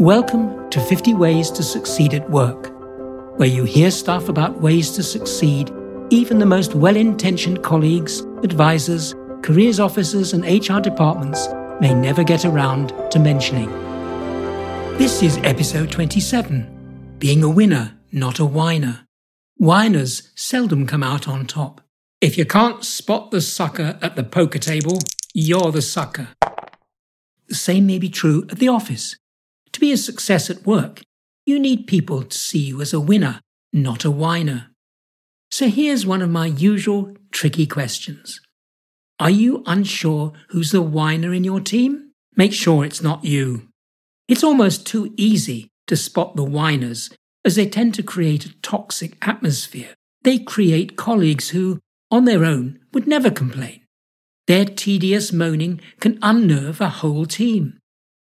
Welcome to 50 Ways to Succeed at Work, where you hear stuff about ways to succeed even the most well intentioned colleagues, advisors, careers officers, and HR departments may never get around to mentioning. This is episode 27 Being a Winner, Not a Whiner. Whiners seldom come out on top. If you can't spot the sucker at the poker table, you're the sucker. The same may be true at the office. To be a success at work, you need people to see you as a winner, not a whiner. So here's one of my usual tricky questions. Are you unsure who's the whiner in your team? Make sure it's not you. It's almost too easy to spot the whiners as they tend to create a toxic atmosphere. They create colleagues who, on their own, would never complain. Their tedious moaning can unnerve a whole team.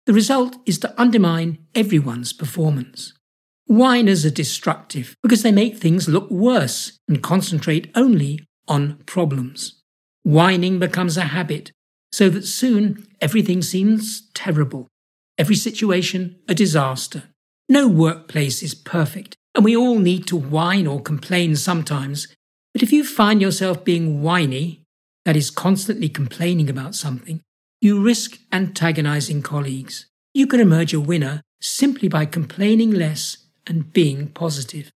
The result is to undermine everyone's performance. Whiners are destructive because they make things look worse and concentrate only on problems. Whining becomes a habit, so that soon everything seems terrible, every situation a disaster. No workplace is perfect, and we all need to whine or complain sometimes. But if you find yourself being whiny, that is, constantly complaining about something, you risk antagonizing colleagues. You can emerge a winner simply by complaining less and being positive.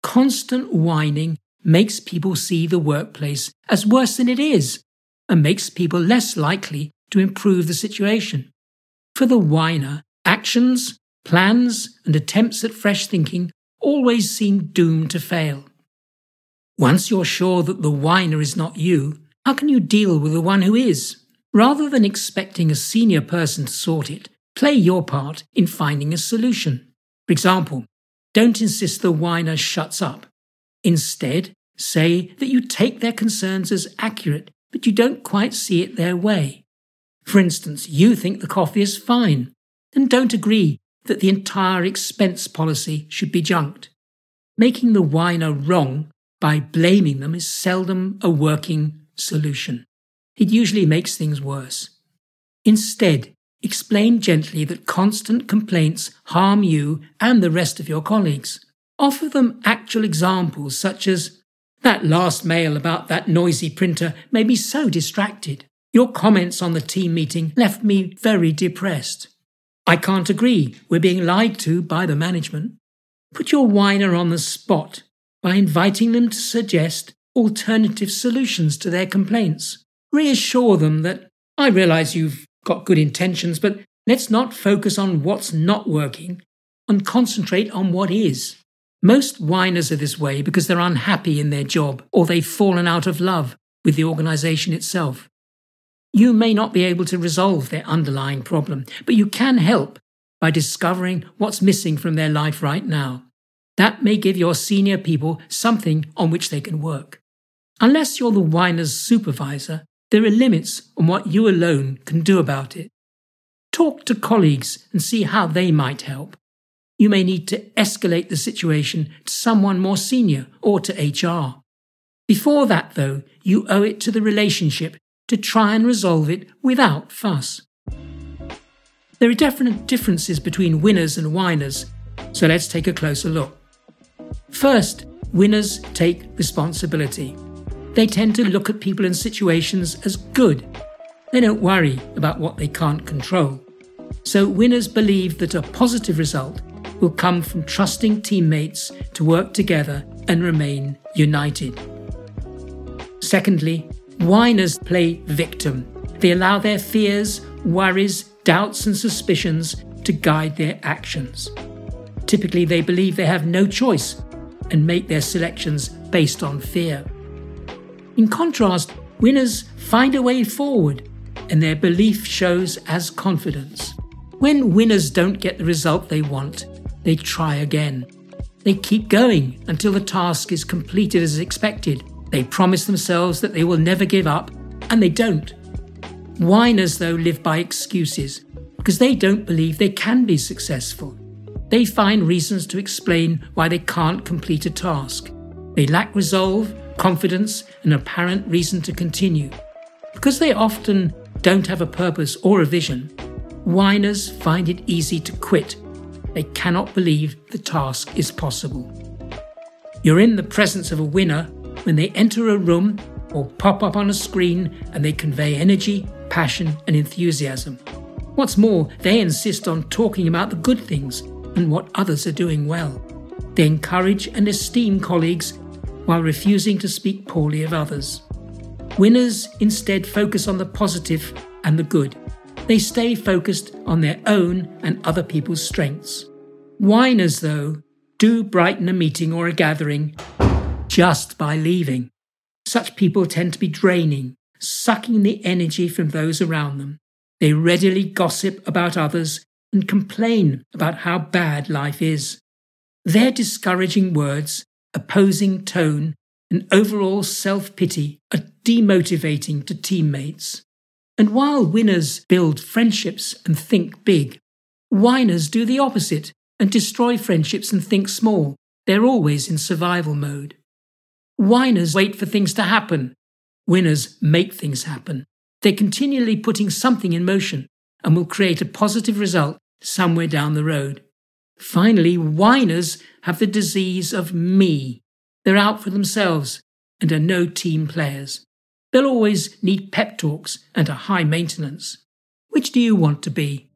Constant whining makes people see the workplace as worse than it is and makes people less likely to improve the situation. For the whiner, actions, plans, and attempts at fresh thinking always seem doomed to fail. Once you're sure that the whiner is not you, how can you deal with the one who is? Rather than expecting a senior person to sort it, play your part in finding a solution. For example, don't insist the whiner shuts up. Instead, say that you take their concerns as accurate, but you don't quite see it their way. For instance, you think the coffee is fine, and don't agree that the entire expense policy should be junked. Making the whiner wrong by blaming them is seldom a working solution it usually makes things worse. Instead, explain gently that constant complaints harm you and the rest of your colleagues. Offer them actual examples such as, that last mail about that noisy printer made me so distracted. Your comments on the team meeting left me very depressed. I can't agree. We're being lied to by the management. Put your whiner on the spot by inviting them to suggest alternative solutions to their complaints reassure them that I realize you've got good intentions, but let's not focus on what's not working and concentrate on what is. Most whiners are this way because they're unhappy in their job or they've fallen out of love with the organization itself. You may not be able to resolve their underlying problem, but you can help by discovering what's missing from their life right now. That may give your senior people something on which they can work. Unless you're the whiner's supervisor, there are limits on what you alone can do about it. Talk to colleagues and see how they might help. You may need to escalate the situation to someone more senior or to HR. Before that, though, you owe it to the relationship to try and resolve it without fuss. There are definite differences between winners and whiners, so let's take a closer look. First, winners take responsibility. They tend to look at people and situations as good. They don't worry about what they can't control. So, winners believe that a positive result will come from trusting teammates to work together and remain united. Secondly, whiners play victim. They allow their fears, worries, doubts, and suspicions to guide their actions. Typically, they believe they have no choice and make their selections based on fear. In contrast, winners find a way forward, and their belief shows as confidence. When winners don't get the result they want, they try again. They keep going until the task is completed as expected. They promise themselves that they will never give up, and they don't. Whiners, though, live by excuses because they don't believe they can be successful. They find reasons to explain why they can't complete a task. They lack resolve confidence, and apparent reason to continue. Because they often don't have a purpose or a vision, Whiners find it easy to quit. They cannot believe the task is possible. You're in the presence of a winner when they enter a room or pop up on a screen and they convey energy, passion, and enthusiasm. What's more, they insist on talking about the good things and what others are doing well. They encourage and esteem colleagues while refusing to speak poorly of others. Winners instead focus on the positive and the good. They stay focused on their own and other people's strengths. Whiners, though, do brighten a meeting or a gathering just by leaving. Such people tend to be draining, sucking the energy from those around them. They readily gossip about others and complain about how bad life is. Their discouraging words, opposing tone, and overall self pity are demotivating to teammates. And while winners build friendships and think big, whiners do the opposite and destroy friendships and think small. They're always in survival mode. Whiners wait for things to happen. Winners make things happen. They're continually putting something in motion and will create a positive result somewhere down the road. Finally, whiners have the disease of me. They're out for themselves and are no team players. They'll always need pep talks and a high maintenance. Which do you want to be?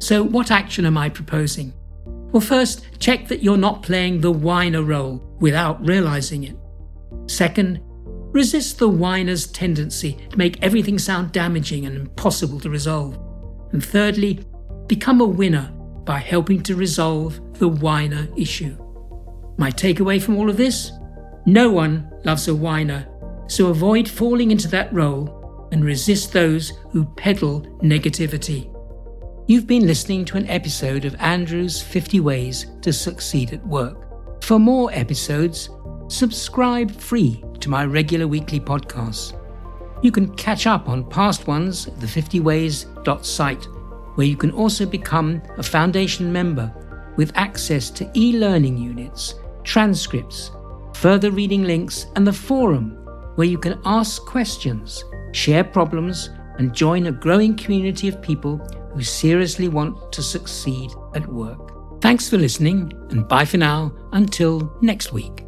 So, what action am I proposing? Well, first, check that you're not playing the whiner role without realizing it. Second, resist the whiner's tendency to make everything sound damaging and impossible to resolve. And thirdly, become a winner by helping to resolve the whiner issue. My takeaway from all of this? No one loves a whiner so avoid falling into that role and resist those who peddle negativity. You've been listening to an episode of Andrew's 50 Ways to Succeed at Work. For more episodes, subscribe free to my regular weekly podcasts. You can catch up on past ones at the 50ways.site, where you can also become a foundation member with access to e learning units, transcripts, further reading links, and the forum where you can ask questions, share problems, and join a growing community of people who seriously want to succeed at work. Thanks for listening, and bye for now until next week.